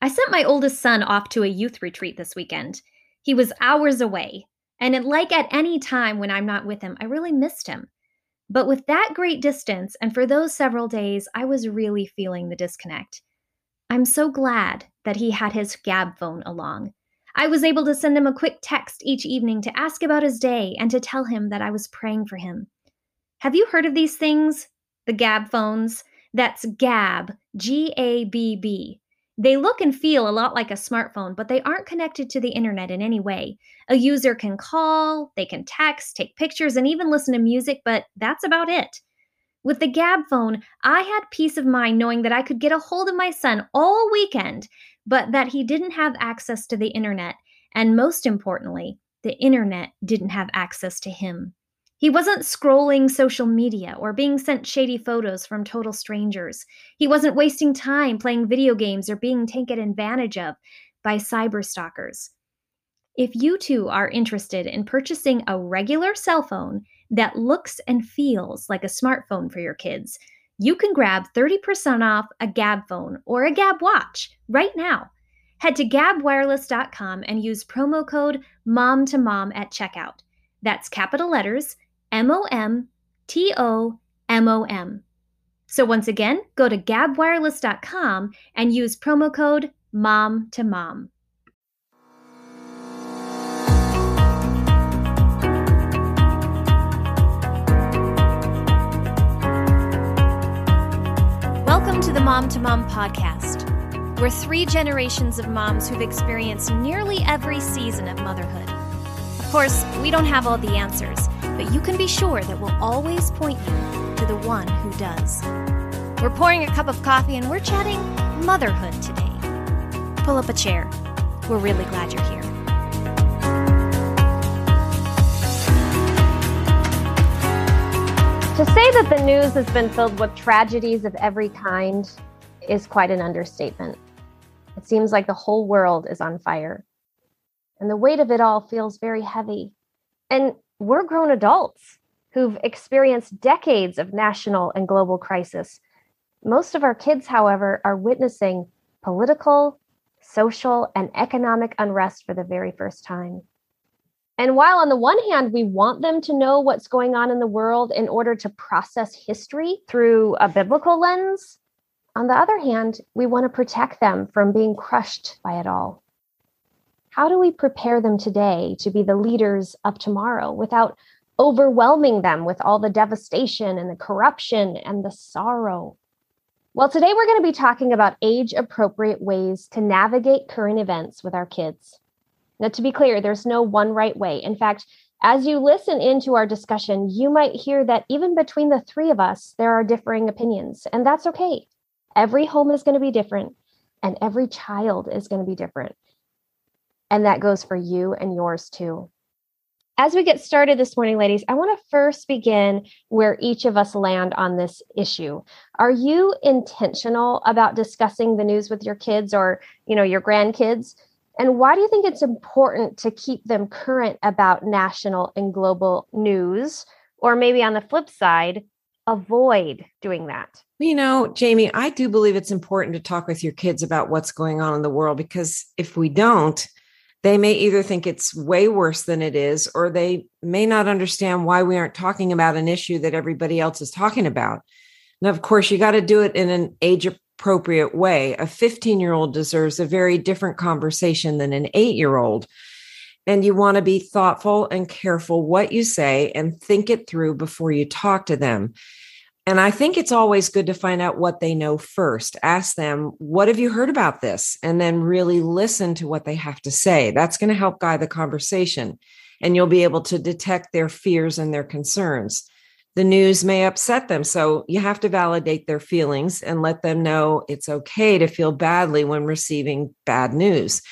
I sent my oldest son off to a youth retreat this weekend. He was hours away, and like at any time when I'm not with him, I really missed him. But with that great distance, and for those several days, I was really feeling the disconnect. I'm so glad that he had his Gabb phone along. I was able to send him a quick text each evening to ask about his day and to tell him that I was praying for him. Have you heard of these things? The Gabb phones? That's Gabb, G A B B. They look and feel a lot like a smartphone, but they aren't connected to the internet in any way. A user can call, they can text, take pictures, and even listen to music, but that's about it. With the Gabb phone, I had peace of mind knowing that I could get a hold of my son all weekend, but that he didn't have access to the internet. And most importantly, the internet didn't have access to him. He wasn't scrolling social media or being sent shady photos from total strangers. He wasn't wasting time playing video games or being taken advantage of by cyber stalkers. If you too are interested in purchasing a regular cell phone that looks and feels like a smartphone for your kids, you can grab 30% off a Gabb phone or a Gabb watch right now. Head to gabbwireless.com and use promo code MOM2MOM at checkout. That's capital letters M O M T O M O M. So once again, go to gabbwireless.com and use promo code MOM to MOM. Welcome to the Mom to Mom podcast. We're three generations of moms who've experienced nearly every season of motherhood. Of course, we don't have all the answers but you can be sure that we'll always point you to the one who does. We're pouring a cup of coffee and we're chatting motherhood today. Pull up a chair. We're really glad you're here. To say that the news has been filled with tragedies of every kind is quite an understatement. It seems like the whole world is on fire. And the weight of it all feels very heavy. And we're grown adults who've experienced decades of national and global crisis. Most of our kids, however, are witnessing political, social, and economic unrest for the very first time. And while on the one hand, we want them to know what's going on in the world in order to process history through a biblical lens, on the other hand, we want to protect them from being crushed by it all how do we prepare them today to be the leaders of tomorrow without overwhelming them with all the devastation and the corruption and the sorrow? Well, today we're going to be talking about age appropriate ways to navigate current events with our kids. Now, to be clear, there's no one right way. In fact, as you listen into our discussion, you might hear that even between the three of us, there are differing opinions, and that's okay. Every home is going to be different, and every child is going to be different. And that goes for you and yours too. As we get started this morning, ladies, I want to first begin where each of us land on this issue. Are you intentional about discussing the news with your kids or, you know, your grandkids? And why do you think it's important to keep them current about national and global news? Or maybe on the flip side, avoid doing that? You know, Jamie, I do believe it's important to talk with your kids about what's going on in the world because if we don't, they may either think it's way worse than it is, or they may not understand why we aren't talking about an issue that everybody else is talking about. And of course, you got to do it in an age appropriate way. A 15 year old deserves a very different conversation than an eight year old. And you want to be thoughtful and careful what you say and think it through before you talk to them. And I think it's always good to find out what they know first. Ask them, what have you heard about this? And then really listen to what they have to say. That's going to help guide the conversation. And you'll be able to detect their fears and their concerns. The news may upset them. So you have to validate their feelings and let them know it's okay to feel badly when receiving bad news.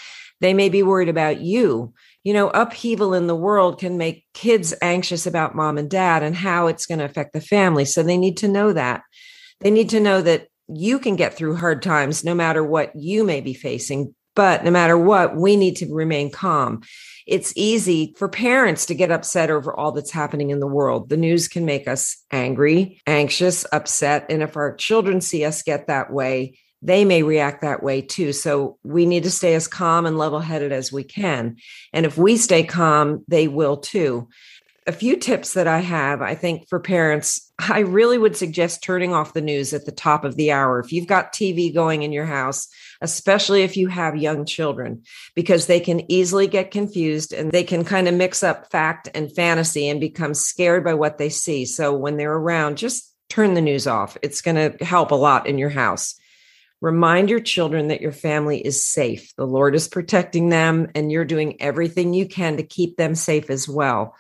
They may be worried about you you know, upheaval in the world can make kids anxious about mom and dad and how it's going to affect the family. So they need to know that. They need to know that you can get through hard times no matter what you may be facing. But no matter what, we need to remain calm. It's easy for parents to get upset over all that's happening in the world. The news can make us angry, anxious, upset. And if our children see us get that way, they may react that way too. So we need to stay as calm and level headed as we can. And if we stay calm, they will too. A few tips that I have, I think for parents, I really would suggest turning off the news at the top of the hour. If you've got TV going in your house, especially if you have young children, because they can easily get confused and they can kind of mix up fact and fantasy and become scared by what they see. So when they're around, just turn the news off. It's going to help a lot in your house. Remind your children that your family is safe. The Lord is protecting them, and you're doing everything you can to keep them safe as well.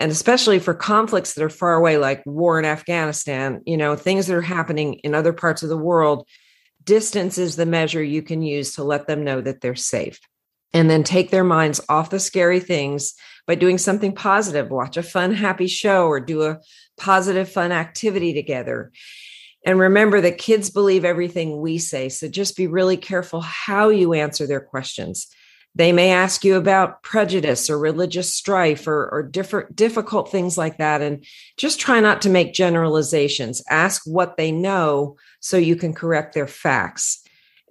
And especially for conflicts that are far away, like war in Afghanistan, you know, things that are happening in other parts of the world, distance is the measure you can use to let them know that they're safe. And then take their minds off the scary things by doing something positive. Watch a fun, happy show or do a positive, fun activity together. And remember that kids believe everything we say. So just be really careful how you answer their questions. They may ask you about prejudice or religious strife or, or different difficult things like that. And just try not to make generalizations. Ask what they know so you can correct their facts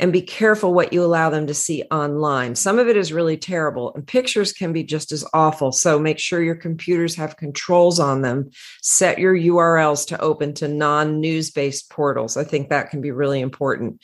and be careful what you allow them to see online. Some of it is really terrible, and pictures can be just as awful. So make sure your computers have controls on them. Set your URLs to open to non news based portals. I think that can be really important.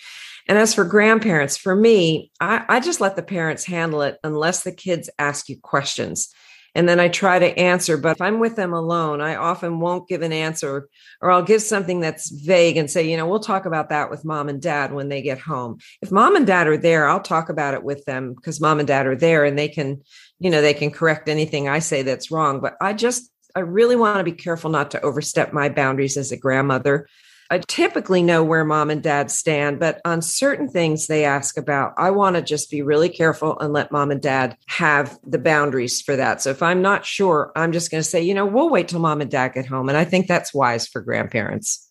And as for grandparents, for me, I, I, just let the parents handle it unless the kids ask you questions and then I try to answer. But if I'm with them alone, I often won't give an answer or I'll give something that's vague and say, you know, we'll talk about that with mom and dad when they get home. If mom and dad are there, I'll talk about it with them because mom and dad are there and they can, you know, they can correct anything I say that's wrong. But I just, I really want to be careful not to overstep my boundaries as a grandmother I typically know where mom and dad stand, but on certain things they ask about, I want to just be really careful and let mom and dad have the boundaries for that. So if I'm not sure, I'm just going to say, you know, we'll wait till mom and dad get home. And I think that's wise for grandparents.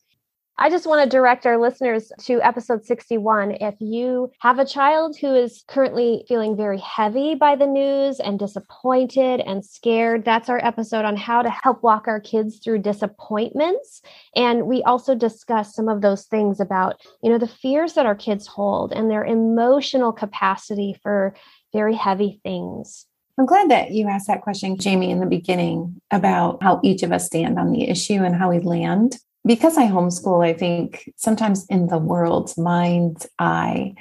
I just want to direct our listeners to episode 61. If you have a child who is currently feeling very heavy by the news and disappointed and scared, that's our episode on how to help walk our kids through disappointments. And we also discuss some of those things about, you know, the fears that our kids hold and their emotional capacity for very heavy things. I'm glad that you asked that question, Jamie, in the beginning about how each of us stand on the issue and how we land because I homeschool, I think sometimes in the world's mind's eye,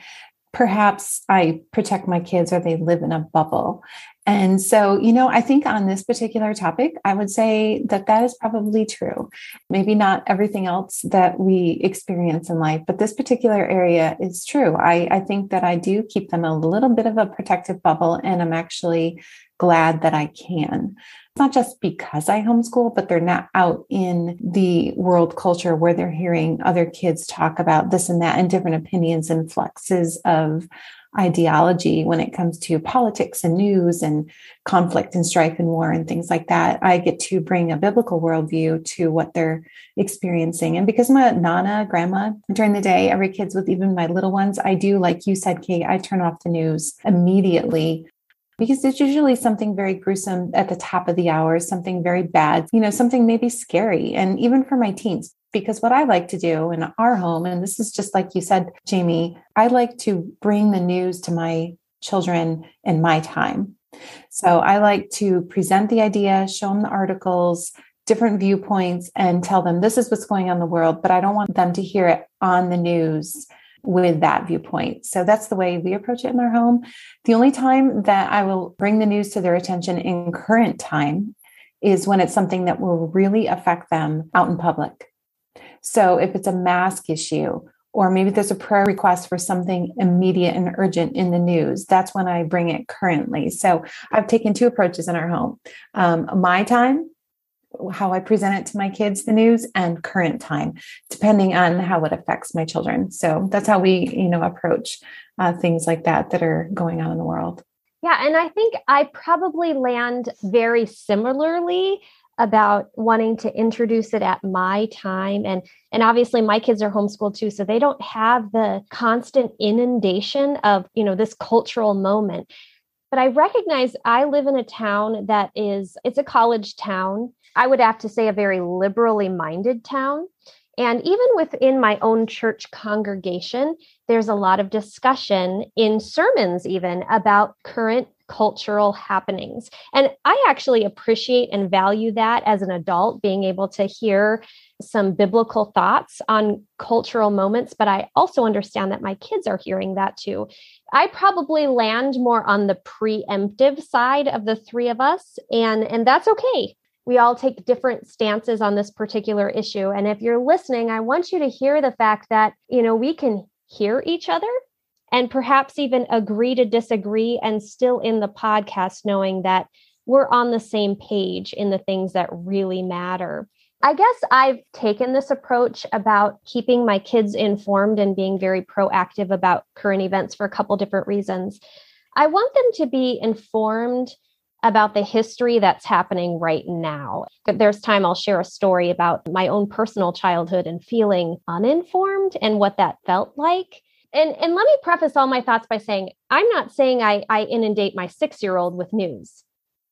perhaps I protect my kids or they live in a bubble. And so, you know, I think on this particular topic, I would say that that is probably true. Maybe not everything else that we experience in life, but this particular area is true. I, I think that I do keep them a little bit of a protective bubble, and I'm actually glad that I can not just because I homeschool, but they're not out in the world culture where they're hearing other kids talk about this and that and different opinions and fluxes of ideology when it comes to politics and news and conflict and strife and war and things like that. I get to bring a biblical worldview to what they're experiencing. And because I'm a nana, grandma during the day, every kid's with even my little ones, I do, like you said, Kate, I turn off the news immediately because it's usually something very gruesome at the top of the hour, something very bad, you know, something maybe scary. And even for my teens, because what I like to do in our home, and this is just like you said, Jamie, I like to bring the news to my children in my time. So I like to present the idea, show them the articles, different viewpoints, and tell them this is what's going on in the world, but I don't want them to hear it on the news with that viewpoint. So that's the way we approach it in our home. The only time that I will bring the news to their attention in current time is when it's something that will really affect them out in public. So if it's a mask issue, or maybe there's a prayer request for something immediate and urgent in the news. That's when I bring it currently. So I've taken two approaches in our home. Um, my time, how I present it to my kids, the news, and current time, depending on how it affects my children. So that's how we, you know, approach uh, things like that that are going on in the world. Yeah, and I think I probably land very similarly about wanting to introduce it at my time and and obviously my kids are homeschooled too so they don't have the constant inundation of you know this cultural moment but i recognize i live in a town that is it's a college town I would have to say a very liberally minded town. And even within my own church congregation, there's a lot of discussion in sermons, even about current cultural happenings. And I actually appreciate and value that as an adult, being able to hear some biblical thoughts on cultural moments. But I also understand that my kids are hearing that too. I probably land more on the preemptive side of the three of us, and, and that's okay we all take different stances on this particular issue and if you're listening i want you to hear the fact that you know we can hear each other and perhaps even agree to disagree and still in the podcast knowing that we're on the same page in the things that really matter. I guess I've taken this approach about keeping my kids informed and being very proactive about current events for a couple different reasons. I want them to be informed about the history that's happening right now. There's time, I'll share a story about my own personal childhood and feeling uninformed and what that felt like. And and let me preface all my thoughts by saying i'm not saying i i inundate my six year old with news.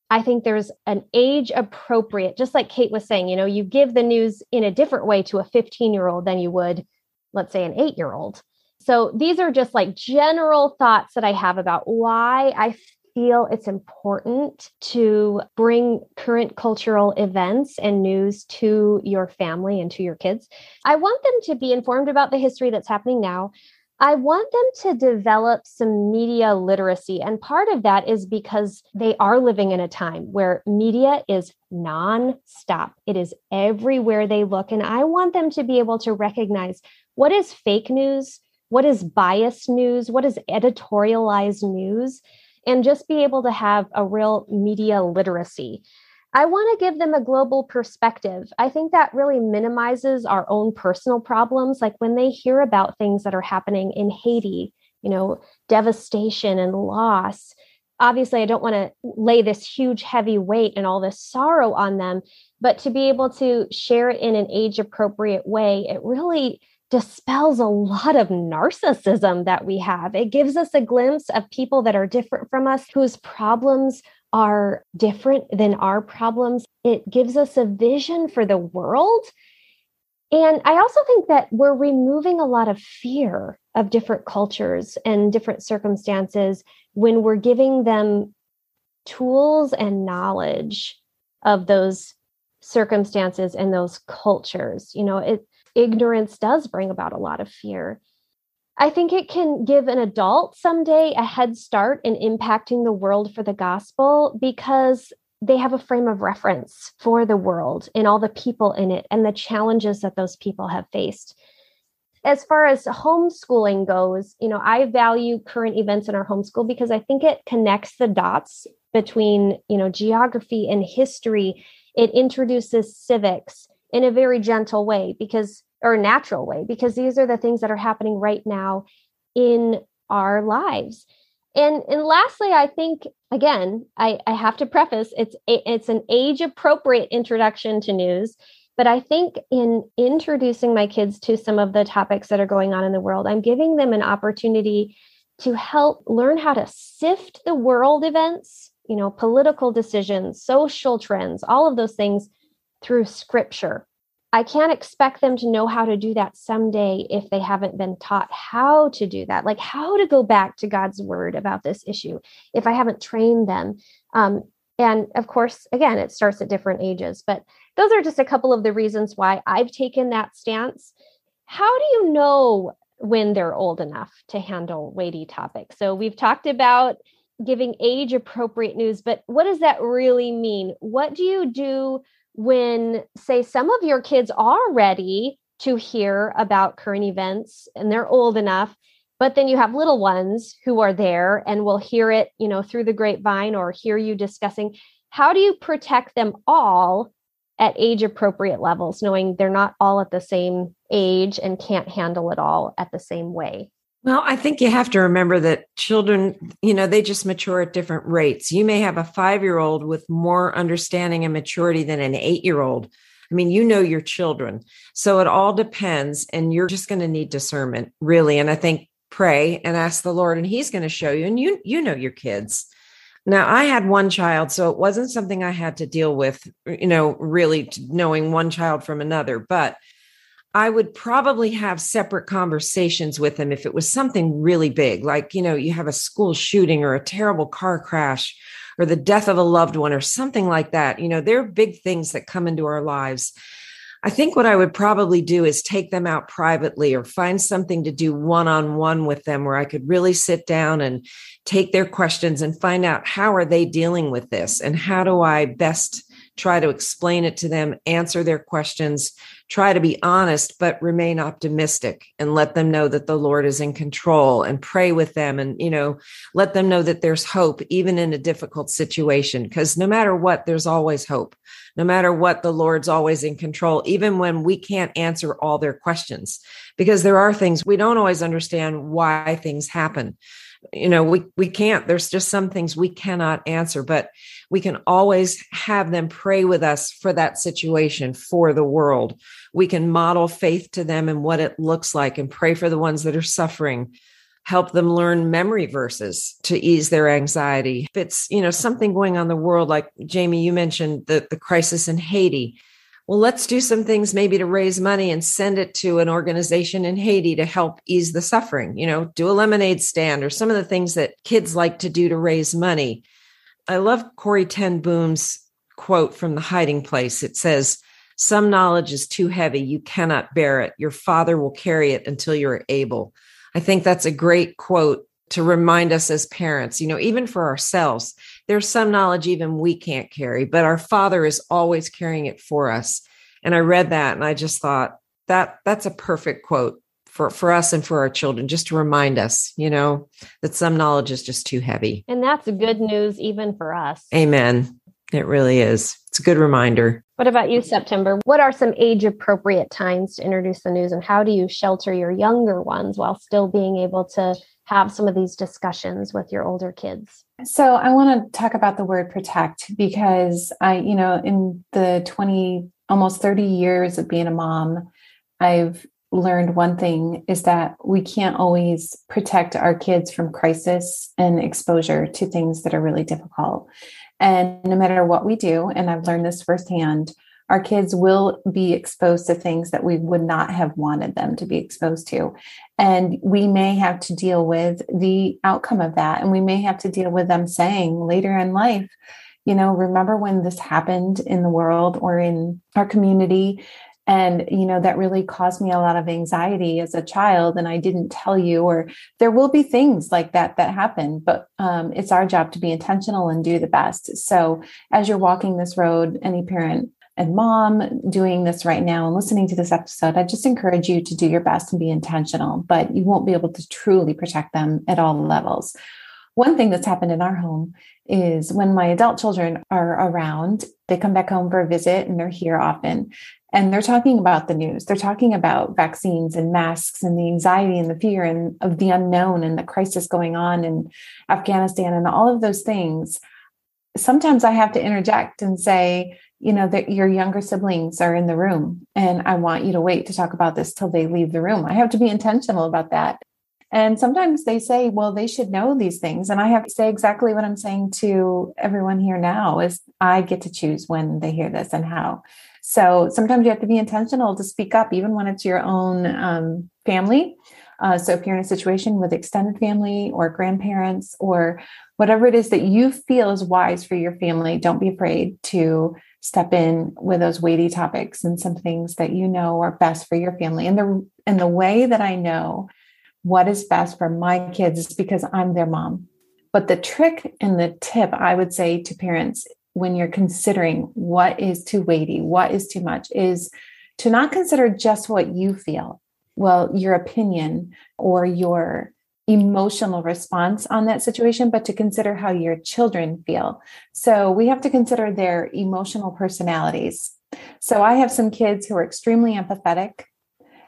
I think there's an age appropriate just like kate was saying you know you give the news in a different way to a 15 year old than you would let's say an eight year old so these are just like general thoughts that i have about why i feel it's important to bring current cultural events and news to your family and to your kids. I want them to be informed about the history that's happening now. I want them to develop some media literacy. And part of that is because they are living in a time where media is nonstop, it is everywhere they look. And I want them to be able to recognize what is fake news, what is biased news, what is editorialized news, and just be able to have a real media literacy. I want to give them a global perspective. I think that really minimizes our own personal problems. Like when they hear about things that are happening in Haiti, you know, devastation and loss. Obviously, I don't want to lay this huge, heavy weight and all this sorrow on them, but to be able to share it in an age appropriate way, it really dispels a lot of narcissism that we have. It gives us a glimpse of people that are different from us, whose problems are different than our problems. It gives us a vision for the world. And I also think that we're removing a lot of fear of different cultures and different circumstances when we're giving them tools and knowledge of those circumstances and those cultures. You know, it ignorance does bring about a lot of fear. I think it can give an adult someday a head start in impacting the world for the gospel because they have a frame of reference for the world and all the people in it and the challenges that those people have faced. As far as homeschooling goes, you know, I value current events in our homeschool because I think it connects the dots between, you know, geography and history. It introduces civics in a very gentle way because or natural way because these are the things that are happening right now in our lives. And and lastly i think again i i have to preface it's it's an age appropriate introduction to news but i think in introducing my kids to some of the topics that are going on in the world i'm giving them an opportunity to help learn how to sift the world events you know political decisions social trends all of those things through scripture I can't expect them to know how to do that someday if they haven't been taught how to do that, like how to go back to God's word about this issue if I haven't trained them. Um, and of course, again, it starts at different ages, but those are just a couple of the reasons why I've taken that stance. How do you know when they're old enough to handle weighty topics? So we've talked about giving age appropriate news, but what does that really mean? What do you do when, say, some of your kids are ready to hear about current events and they're old enough, but then you have little ones who are there and will hear it, you know, through the grapevine or hear you discussing. How do you protect them all at age appropriate levels, knowing they're not all at the same age and can't handle it all at the same way? Well, I think you have to remember that children, you know, they just mature at different rates. You may have a five year old with more understanding and maturity than an eight year old. I mean, you know your children. So it all depends. And you're just going to need discernment, really. And I think pray and ask the Lord, and He's going to show you. And you, you know your kids. Now, I had one child, so it wasn't something I had to deal with, you know, really knowing one child from another. But I would probably have separate conversations with them if it was something really big, like, you know, you have a school shooting or a terrible car crash or the death of a loved one or something like that. You know, there are big things that come into our lives. I think what I would probably do is take them out privately or find something to do one on one with them where I could really sit down and take their questions and find out how are they dealing with this and how do I best try to explain it to them, answer their questions, try to be honest, but remain optimistic and let them know that the Lord is in control and pray with them and, you know, let them know that there's hope even in a difficult situation. Because no matter what, there's always hope. No matter what, the Lord's always in control, even when we can't answer all their questions, because there are things we don't always understand why things happen you know we we can't there's just some things we cannot answer but we can always have them pray with us for that situation for the world. We can model faith to them and what it looks like and pray for the ones that are suffering. Help them learn memory verses to ease their anxiety. If it's you know something going on in the world like jamie you mentioned the, the crisis in haiti well, let's do some things maybe to raise money and send it to an organization in Haiti to help ease the suffering. You know, do a lemonade stand or some of the things that kids like to do to raise money. I love Corrie Ten Boom's quote from The Hiding Place. It says, Some knowledge is too heavy. You cannot bear it. Your father will carry it until you're able. I think that's a great quote to remind us as parents, you know, even for ourselves, there's some knowledge even we can't carry, but our Father is always carrying it for us. And I read that and I just thought that that's a perfect quote for, for us and for our children, just to remind us, you know, that some knowledge is just too heavy. And that's good news even for us. Amen. It really is. It's a good reminder. What about you, September? What are some age appropriate times to introduce the news, and how do you shelter your younger ones while still being able to have some of these discussions with your older kids? So, I want to talk about the word protect because I, you know, in the 20, almost 30 years of being a mom, I've learned one thing is that we can't always protect our kids from crisis and exposure to things that are really difficult. And no matter what we do, and I've learned this firsthand, our kids will be exposed to things that we would not have wanted them to be exposed to. And we may have to deal with the outcome of that. And we may have to deal with them saying later in life, you know, remember when this happened in the world or in our community? And, you know, that really caused me a lot of anxiety as a child. And I didn't tell you, or there will be things like that that happen, but um, it's our job to be intentional and do the best. So as you're walking this road, any parent and mom doing this right now and listening to this episode, I just encourage you to do your best and be intentional, but you won't be able to truly protect them at all levels. One thing that's happened in our home is when my adult children are around, they come back home for a visit and they're here often. And they're talking about the news. They're talking about vaccines and masks and the anxiety and the fear and of the unknown and the crisis going on in Afghanistan and all of those things. Sometimes I have to interject and say, you know that your younger siblings are in the room and i want you to wait to talk about this till they leave the room. I have to be intentional about that. And sometimes they say well they should know these things. And i have to say exactly what i'm saying to everyone here now is i get to choose when they hear this and how. So sometimes you have to be intentional to speak up even when it's your own um, family. Uh, so if you're in a situation with extended family or grandparents or whatever it is that you feel is wise for your family don't be afraid to step in with those weighty topics and some things that you know are best for your family. And the and the way that I know what is best for my kids is because I'm their mom. But the trick and the tip I would say to parents when you're considering what is too weighty, what is too much, is to not consider just what you feel. Well, your opinion or your emotional response on that situation, but to consider how your children feel. So we have to consider their emotional personalities. So I have some kids who are extremely empathetic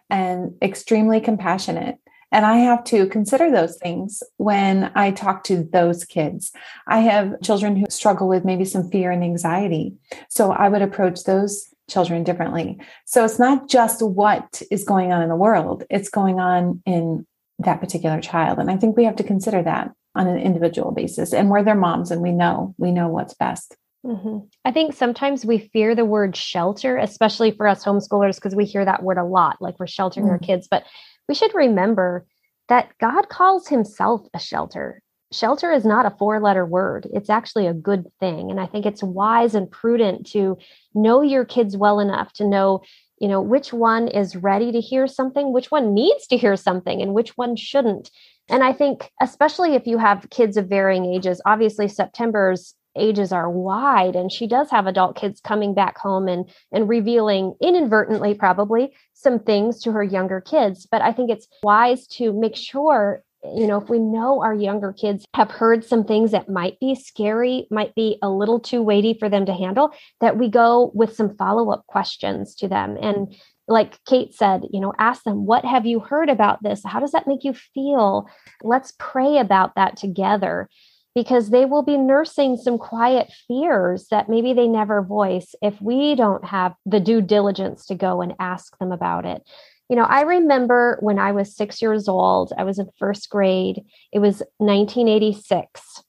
and extremely compassionate. And I have to consider those things when I talk to those kids. I have children who struggle with maybe some fear and anxiety. So I would approach those children differently. So it's not just what is going on in the world, it's going on in that particular child. And I think we have to consider that on an individual basis. And we're their moms and we know, we know what's best. Mm-hmm. I think sometimes we fear the word shelter, especially for us homeschoolers, because we hear that word a lot, like we're sheltering mm-hmm. our kids. But we should remember that God calls himself a shelter. Shelter is not a four letter word. It's actually a good thing. And I think it's wise and prudent to know your kids well enough to know, you know, which one is ready to hear something, which one needs to hear something, and which one shouldn't. And I think, especially if you have kids of varying ages, obviously September's ages are wide and she does have adult kids coming back home and and revealing inadvertently probably some things to her younger kids but i think it's wise to make sure you know if we know our younger kids have heard some things that might be scary might be a little too weighty for them to handle that we go with some follow-up questions to them and like Kate said, you know, ask them, what have you heard about this? How does that make you feel? Let's pray about that together because they will be nursing some quiet fears that maybe they never voice if we don't have the due diligence to go and ask them about it. You know, I remember when I was six years old, I was in first grade, it was 1986.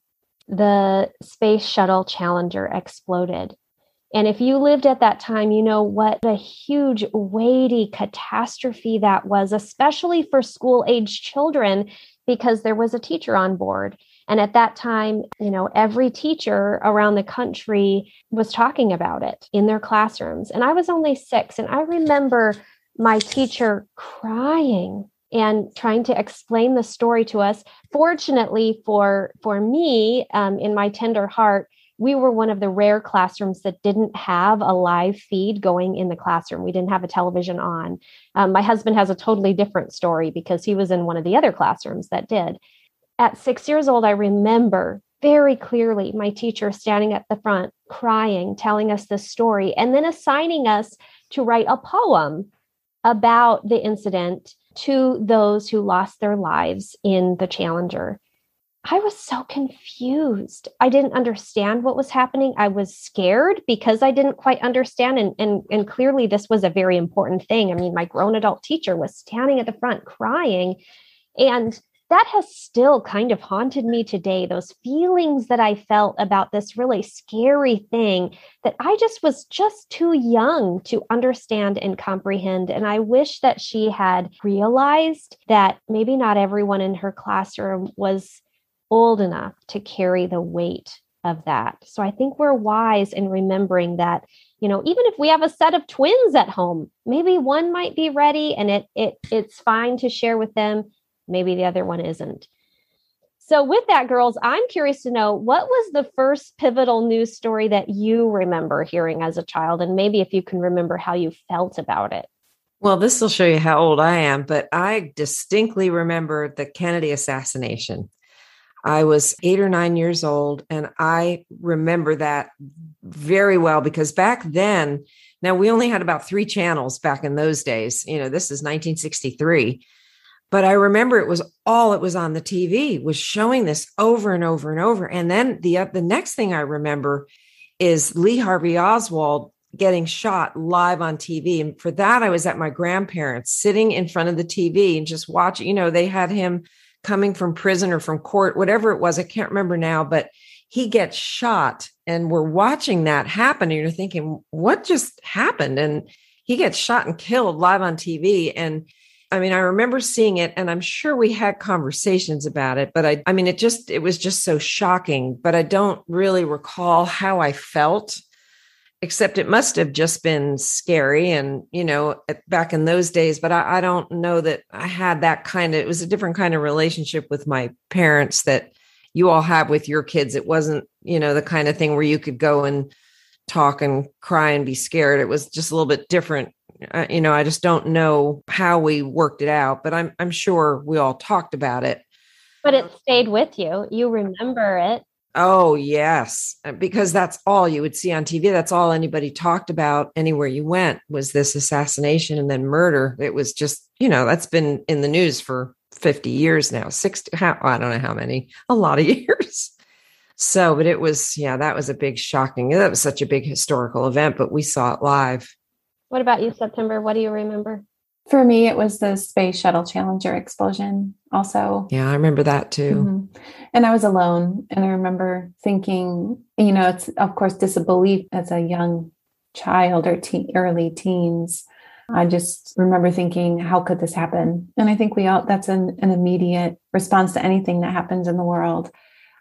The Space Shuttle Challenger exploded. And if you lived at that time, you know what a huge, weighty catastrophe that was, especially for school age children, because there was a teacher on board and at that time, you know, every teacher around the country was talking about it in their classrooms. And I was only six. And I remember my teacher crying and trying to explain the story to us. Fortunately for for me, um, in my tender heart, we were one of the rare classrooms that didn't have a live feed going in the classroom. We didn't have a television on. Um, my husband has a totally different story because he was in one of the other classrooms that did at six years old, I remember very clearly my teacher standing at the front, crying, telling us this story, and then assigning us to write a poem about the incident to those who lost their lives in the Challenger. I was so confused. I didn't understand what was happening. I was scared because I didn't quite understand. And, and, and clearly, this was a very important thing. I mean, my grown adult teacher was standing at the front crying. And that has still kind of haunted me today. Those feelings that I felt about this really scary thing that I just was just too young to understand and comprehend. And I wish that she had realized that maybe not everyone in her classroom was old enough to carry the weight of that. So I think we're wise in remembering that you know even if we have a set of twins at home maybe one might be ready and it it it's fine to share with them maybe the other one isn't. So, with that, girls, I'm curious to know what was the first pivotal news story that you remember hearing as a child? And maybe if you can remember how you felt about it. Well, this will show you how old I am, but I distinctly remember the Kennedy assassination. I was eight or nine years old, and I remember that very well because back then, now we only had about three channels back in those days. You know, this is 1963 but i remember it was all it was on the tv was showing this over and over and over. And then the uh, the next thing i remember is lee harvey oswald getting shot live on tv and for that i was at my grandparents sitting in front of the tv and just watching you know they had him coming from prison or from court whatever it was. I can't remember now but he gets shot and we're watching that happen and you're thinking what just happened? And he gets shot and killed live on tv and I mean, I remember seeing it and I'm sure we had conversations about it, but I I mean it just it was just so shocking, but I don't really recall how I felt except it must have just been scary and you know back in those days but I, I, don't know that i had that kind of it was a different kind of relationship with my parents that you all have with your kids. It wasn't you know the kind of thing where you could go and talk and cry and be scared. It was just a little bit different uh, you know, I just don't know how we worked it out, but I'm I'm sure we all talked about it. But it stayed with you. You remember it. Oh, yes, uh, because that's all you would see on TV. That's all anybody talked about anywhere you went was this assassination and then murder. It was just, you know, that's been in the news for 50 years now, 60, how, I don't know how many, a lot of years. So, but it was, yeah, that was a big shocking, that was such a big historical event, but we saw it live. What about you, September? What do you remember? For me, it was the Space Shuttle Challenger explosion, also. Yeah, I remember that too. Mm-hmm. And I was alone. And I remember thinking, you know, it's of course disbelief as a young child or teen, early teens. I just remember thinking, how could this happen? And I think we all, that's an, an immediate response to anything that happens in the world.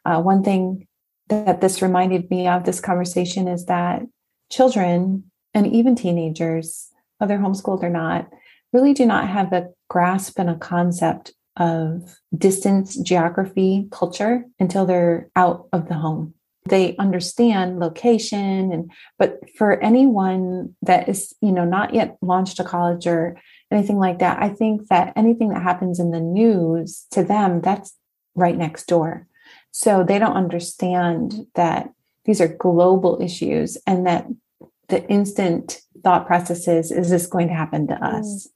Uh, one thing that this reminded me of this conversation is that children and even teenagers, whether homeschooled or not, really do not have a grasp and a concept of distance, geography, culture until they're out of the home. They understand location and but for anyone that is, you know, not yet launched to college or anything like that, I think that anything that happens in the news to them, that's right next door. So they don't understand that these are global issues and that the instant thought processes is this going to happen to mm. us?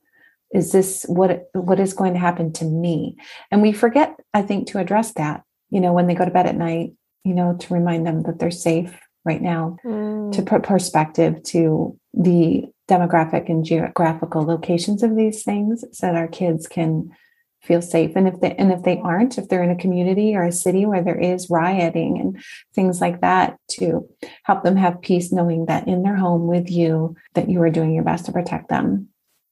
is this what what is going to happen to me and we forget i think to address that you know when they go to bed at night you know to remind them that they're safe right now mm. to put perspective to the demographic and geographical locations of these things so that our kids can feel safe. And if they and if they aren't if they're in a community or a city where there is rioting and things like that to help them have peace knowing that in their home with you that you are doing your best to protect them.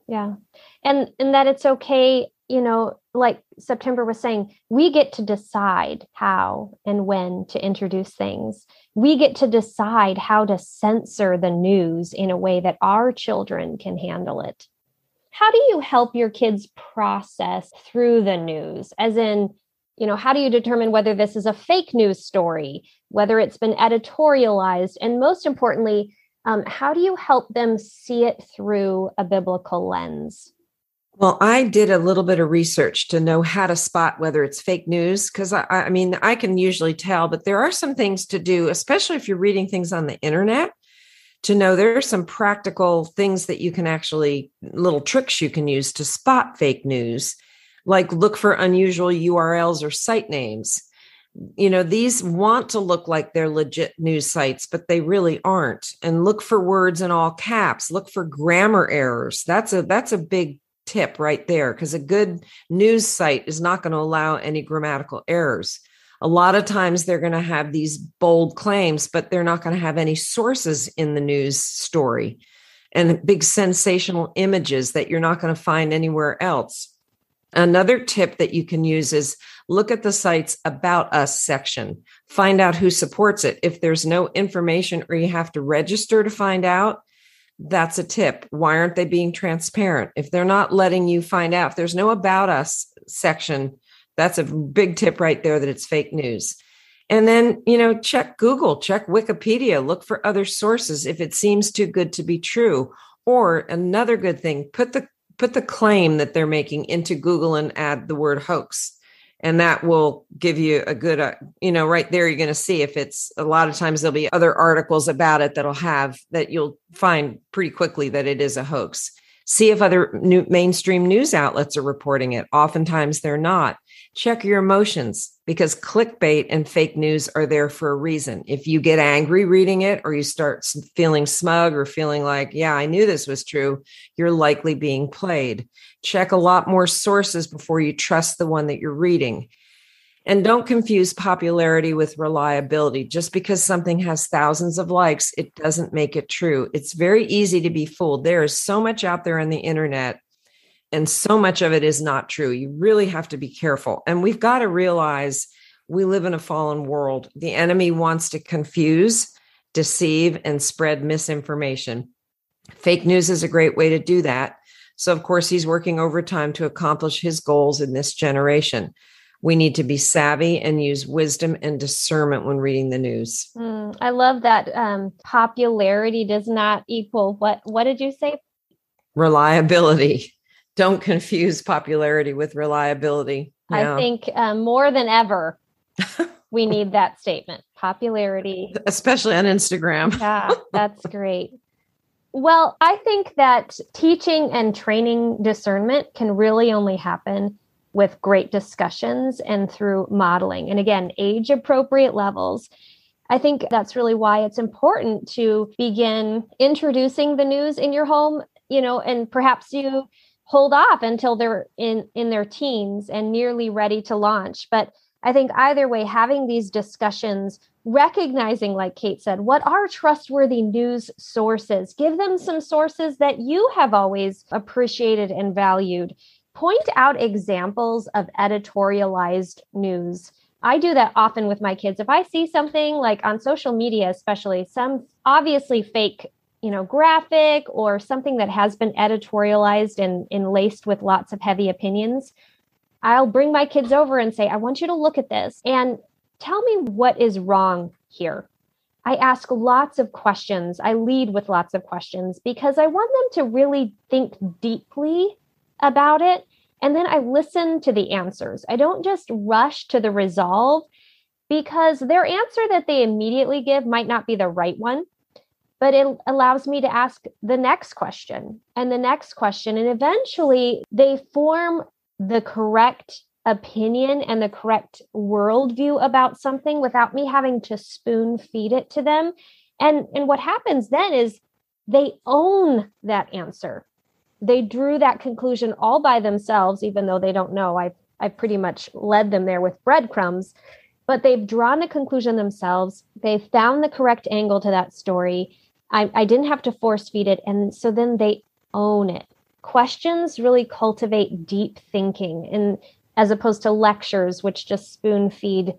Yeah. And and that it's okay you know like september was saying we get to decide how and when to introduce things. We get to decide how to censor the news in a way that our children can handle it how do you help your kids process through the news? As in you know how do you determine whether this is a fake news story whether it's been editorialized and most importantly um, how do you help them see it through a biblical lens? Well, I did a little bit of research to know how to spot whether it's fake news because I, I, mean, I can usually tell, but there are some things to do, especially if you're reading things on the internet, to know there are some practical things that you can actually, little tricks you can use to spot fake news, like look for unusual URLs or site names. You know, these want to look like they're legit news sites, but they really aren't. And look for words in all caps, look for grammar errors. That's a that's a big tip right there because a good news site is not going to allow any grammatical errors. A lot of times they're going to have these bold claims, but they're not going to have any sources in the news story and big sensational images that you're not going to find anywhere else. Another tip that you can use is look at the site's About Us section, find out who supports it. If there's no information or you have to register to find out, that's a tip. Why aren't they being transparent? If they're not letting you find out, if there's no about us section, that's a big tip right there that it's fake news. And then, you know, check Google, check Wikipedia, look for other sources if it seems too good to be true. Or another good thing, put the put the claim that they're making into Google and add the word hoax and that will give you a good uh, you know right there you're going to see if it's a lot of times there'll be other articles about it that'll have that you'll find pretty quickly that it is a hoax see if other new mainstream news outlets are reporting it oftentimes they're not check your emotions because clickbait and fake news are there for a reason if you get angry reading it or you start feeling smug or feeling like yeah i knew this was true you're likely being played Check a lot more sources before you trust the one that you're reading. And don't confuse popularity with reliability. Just because something has thousands of likes, it doesn't make it true. It's very easy to be fooled. There is so much out there on the internet, and so much of it is not true. You really have to be careful. And we've got to realize we live in a fallen world. The enemy wants to confuse, deceive, and spread misinformation. Fake news is a great way to do that. So, of course, he's working overtime to accomplish his goals in this generation. We need to be savvy and use wisdom and discernment when reading the news. Mm, I love that. Um, popularity does not equal what? What did you say? Reliability. Don't confuse popularity with reliability. I think um, more than ever, we need that statement. Popularity, especially on Instagram. yeah, that's great. Well, I think that teaching and training discernment can really only happen with great discussions and through modeling. And again, age appropriate levels. I think that's really why it's important to begin introducing the news in your home, you know, and perhaps you hold off until they're in in their teens and nearly ready to launch. But i think either way having these discussions recognizing like kate said what are trustworthy news sources? Give them some sources that you have always appreciated and valued. Point out examples of editorialized news. I do that often with my kids. If I see something like on social media, especially some obviously fake, you know, graphic or something that has been editorialized and, and laced with lots of heavy opinions, I'll bring my kids over and say, I want you to look at this and tell me what is wrong here. I ask lots of questions. I lead with lots of questions because I want them to really think deeply about it and then I listen to the answers. I don't just rush to the resolve because their answer that they immediately give might not be the right one, but it allows me to ask the next question and the next question. And eventually they form the correct opinion and the correct worldview about something without me having to spoon feed it to them. And, and what happens then is they own that answer they drew that conclusion all by themselves, even though they don't know. I I pretty much led them there with breadcrumbs, but they've drawn a conclusion themselves. They've found the correct angle to that story. I, I didn't have to force feed it. And so then they own it. Questions really cultivate deep thinking and as opposed to lectures, which just spoon feed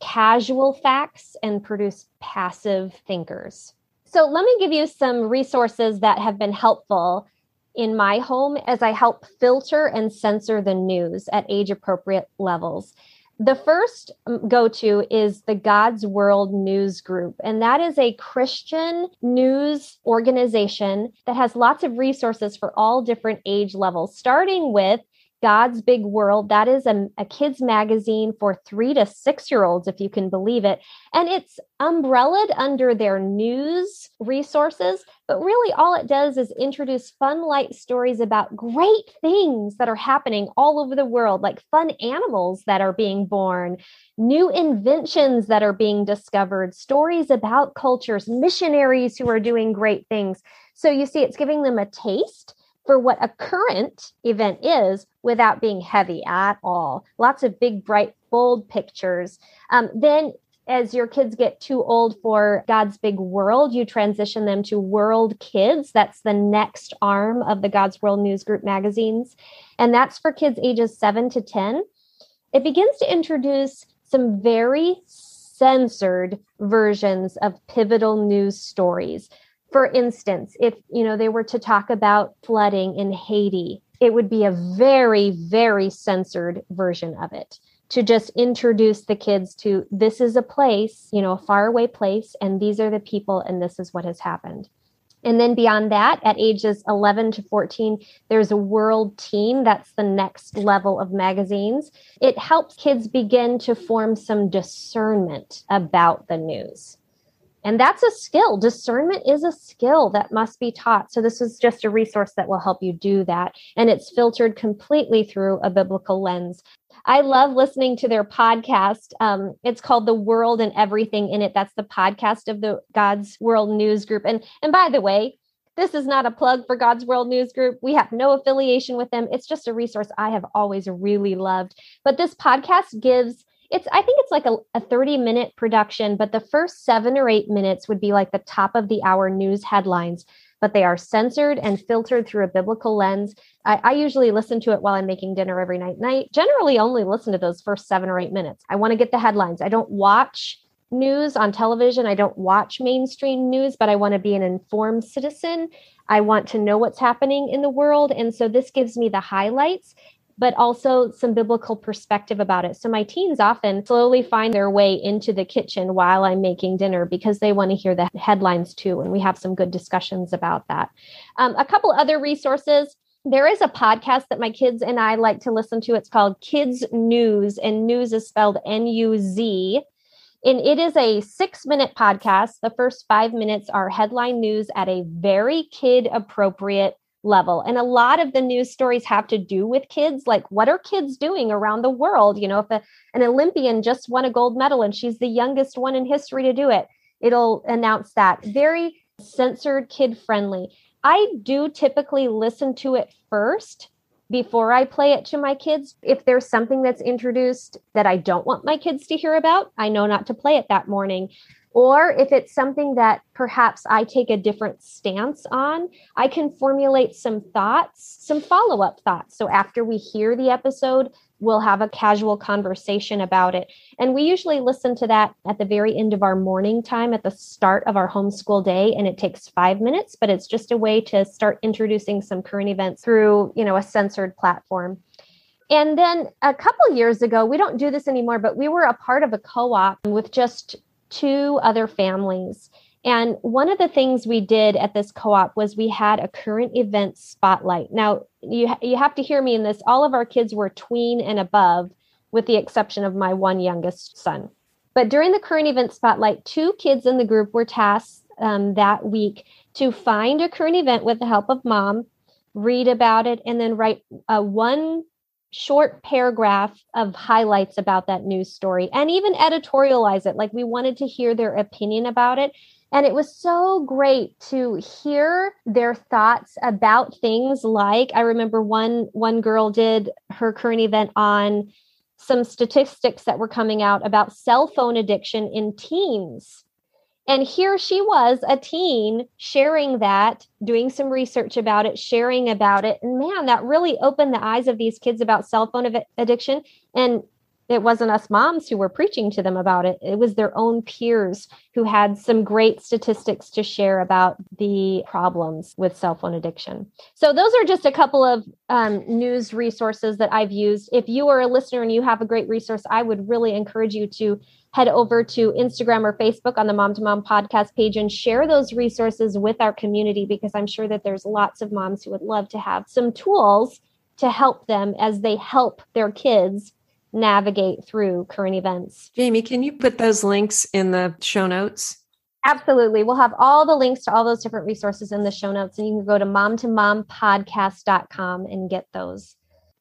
casual facts and produce passive thinkers. So let me give you some resources that have been helpful in my home as I help filter and censor the news at age appropriate levels. The first um, go to is the God's World News Group, and that is a Christian news organization that has lots of resources for all different age levels, starting with God's Big World. That is a, a kids magazine for three to six year olds, if you can believe it. And it's umbrellaed under their news resources. But really, all it does is introduce fun, light stories about great things that are happening all over the world, like fun animals that are being born, new inventions that are being discovered, stories about cultures, missionaries who are doing great things. So you see, it's giving them a taste for what a current event is without being heavy at all. Lots of big, bright, bold pictures. Um, then as your kids get too old for God's big world, you transition them to World Kids. That's the next arm of the God's World News Group magazines. And that's for kids ages seven to 10. It begins to introduce some very censored versions of pivotal news stories for instance, if you know they were to talk about flooding in Haiti, it would be a very, very censored version of it to just introduce the kids to this is a place, you know, a faraway place, and these are the people, and this is what has happened. And then beyond that, at ages 11 to 14, there's a world Teen. That's the next level of magazines. It helps kids begin to form some discernment about the news. And that's a skill. Discernment is a skill that must be taught. So, this is just a resource that will help you do that. And it's filtered completely through a biblical lens. I love listening to their podcast. Um, it's called The World and Everything in It. That's the podcast of the God's World News Group. And, and by the way, this is not a plug for God's World News Group. We have no affiliation with them. It's just a resource I have always really loved. But this podcast gives it's i think it's like a, a 30 minute production but the first seven or eight minutes would be like the top of the hour news headlines but they are censored and filtered through a biblical lens. I, I usually listen to it while i'm making dinner every night and i generally only listen to those first seven or eight minutes. I want to get the headlines. I don't watch news on television. I don't watch mainstream news but i want to be an informed citizen. I want to know what's happening in the world. And so this gives me the highlights but also some biblical perspective about it. So my teens often slowly find their way into the kitchen while I'm making dinner because they want to hear the headlines too. And we have some good discussions about that. Um, a couple other resources. There is a podcast that my kids and I like to listen to. It's called Kids News, and news is spelled N U Z. And it is a six minute podcast. The first five minutes are headline news at a very kid appropriate level. And a lot of the news stories have to do with kids. Like, what are kids doing around the world? You know, if a, an Olympian just won a gold medal and she's the youngest one in history to do it, it'll announce that. Very censored, kid friendly. I do typically listen to it first before I play it to my kids. If there's something that's introduced that I don't want my kids to hear about, I know not to play it that morning. Or if it's something that perhaps I take a different stance on, I can formulate some thoughts, some follow up thoughts. So after we hear the episode, we'll have a casual conversation about it. And we usually listen to that at the very end of our morning time at the start of our homeschool day. And it takes five minutes, but it's just a way to start introducing some current events through, you know, a censored platform. And then a couple years ago, we don't do this anymore, but we were a part of a co op with just two other families. And one of the things we did at this co-op was we had a current event spotlight. Now, you you have to hear me in this. All of our kids were tween and above, with the exception of my one youngest son. But during the current event spotlight, two kids in the group were tasked um, that week to find a current event with the help of mom, read about it, and then write a one short paragraph of highlights about that news story and even editorialize it. Like we wanted to hear their opinion about it. And it was so great to hear their thoughts about things like I remember one one girl did her current event on some statistics that were coming out about cell phone addiction in teens and here she was, a teen, sharing that, doing some research about it, sharing about it. And man, that really opened the eyes of these kids about cell phone addiction. And it wasn't us moms who were preaching to them about it. It was their own peers who had some great statistics to share about the problems with cell phone addiction. So, those are just a couple of um, news resources that I've used. If you are a listener and you have a great resource, I would really encourage you to head over to Instagram or Facebook on the Mom to Mom podcast page and share those resources with our community because I'm sure that there's lots of moms who would love to have some tools to help them as they help their kids navigate through current events. Jamie, can you put those links in the show notes? Absolutely. We'll have all the links to all those different resources in the show notes, and you can go to momtomompodcast.com and get those.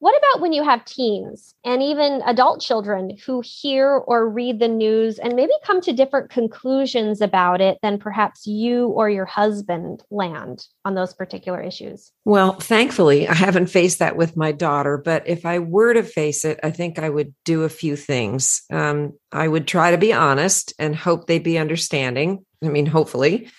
What about when you have teens and even adult children who hear or read the news and maybe come to different conclusions about it than perhaps you or your husband land on those particular issues? Well, thankfully, I haven't faced that with my daughter, but if I were to face it, I think I would do a few things. Um, I would try to be honest and hope they'd be understanding. I mean, hopefully.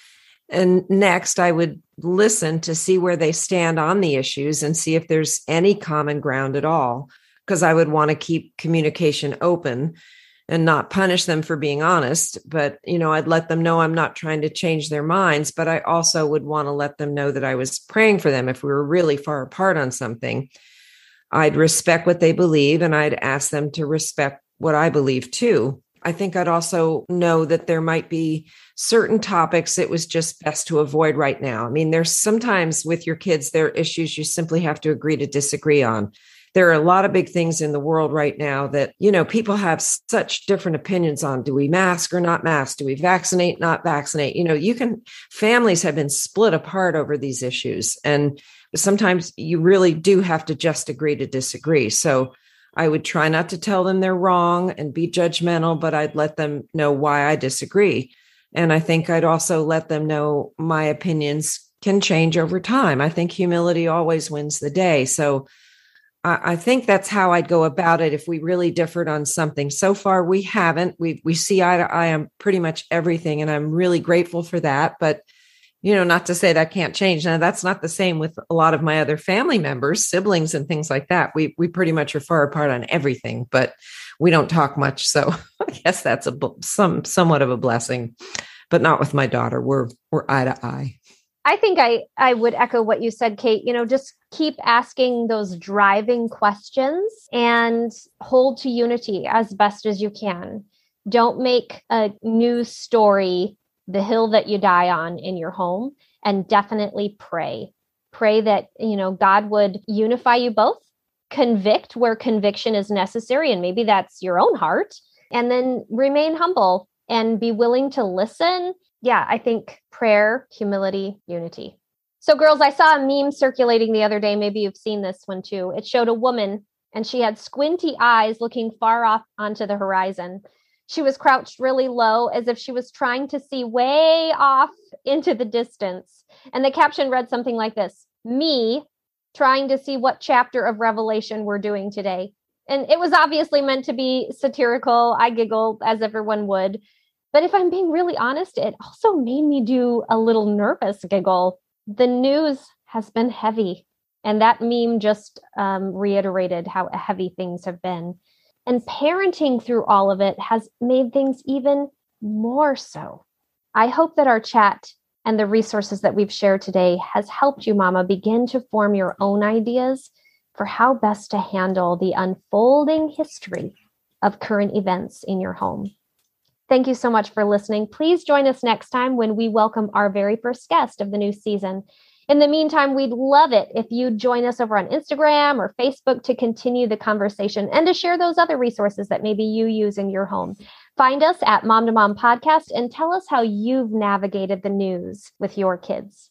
And next, I would listen to see where they stand on the issues and see if there's any common ground at all, because I would want to keep communication open and not punish them for being honest. But, you know, I'd let them know I'm not trying to change their minds, but I also would want to let them know that I was praying for them if we were really far apart on something. I'd respect what they believe and I'd ask them to respect what I believe too. I think I'd also know that there might be certain topics it was just best to avoid right now. I mean, there's sometimes with your kids, there are issues you simply have to agree to disagree on. There are a lot of big things in the world right now that, you know, people have such different opinions on. Do we mask or not mask? Do we vaccinate, not vaccinate? You know, you can, families have been split apart over these issues. And sometimes you really do have to just agree to disagree. So, I would try not to tell them they're wrong and be judgmental, but I'd let them know why I disagree. And I think I'd also let them know my opinions can change over time. I think humility always wins the day. So I, I think that's how I'd go about it if we really differed on something. So far, we haven't. We we see eye to eye on pretty much everything, and I'm really grateful for that. But you know, not to say that can't change. Now that's not the same with a lot of my other family members, siblings and things like that. We we pretty much are far apart on everything, but we don't talk much. So I guess that's a some somewhat of a blessing, but not with my daughter. We're we're eye to eye. I think I I would echo what you said, Kate. You know, just keep asking those driving questions and hold to unity as best as you can. Don't make a news story the hill that you die on in your home and definitely pray. Pray that you know god would unify you both convict where conviction is necessary and maybe that's your own heart and then remain humble and be willing to listen. Yeah i think prayer humility unity. So girls i saw a meme circulating the other day. Maybe you've seen this one too. It showed a woman and she had squinty eyes looking far off onto the horizon she was crouched really low as if she was trying to see way off into the distance. And the caption read something like this Me, trying to see what chapter of Revelation we're doing today. And it was obviously meant to be satirical. I giggle as everyone would. But if I'm being really honest, it also made me do a little nervous giggle. The news has been heavy. And that meme just um, reiterated how heavy things have been. And parenting through all of it has made things even more so. I hope that our chat and the resources that we've shared today has helped you, Mama, begin to form your own ideas for how best to handle the unfolding history of current events in your home. Thank you so much for listening. Please join us next time when we welcome our very first guest of the new season. In the meantime, we'd love it if you join us over on Instagram or Facebook to continue the conversation and to share those other resources that maybe you use in your home. Find us at Mom to Mom Podcast and tell us how you've navigated the news with your kids.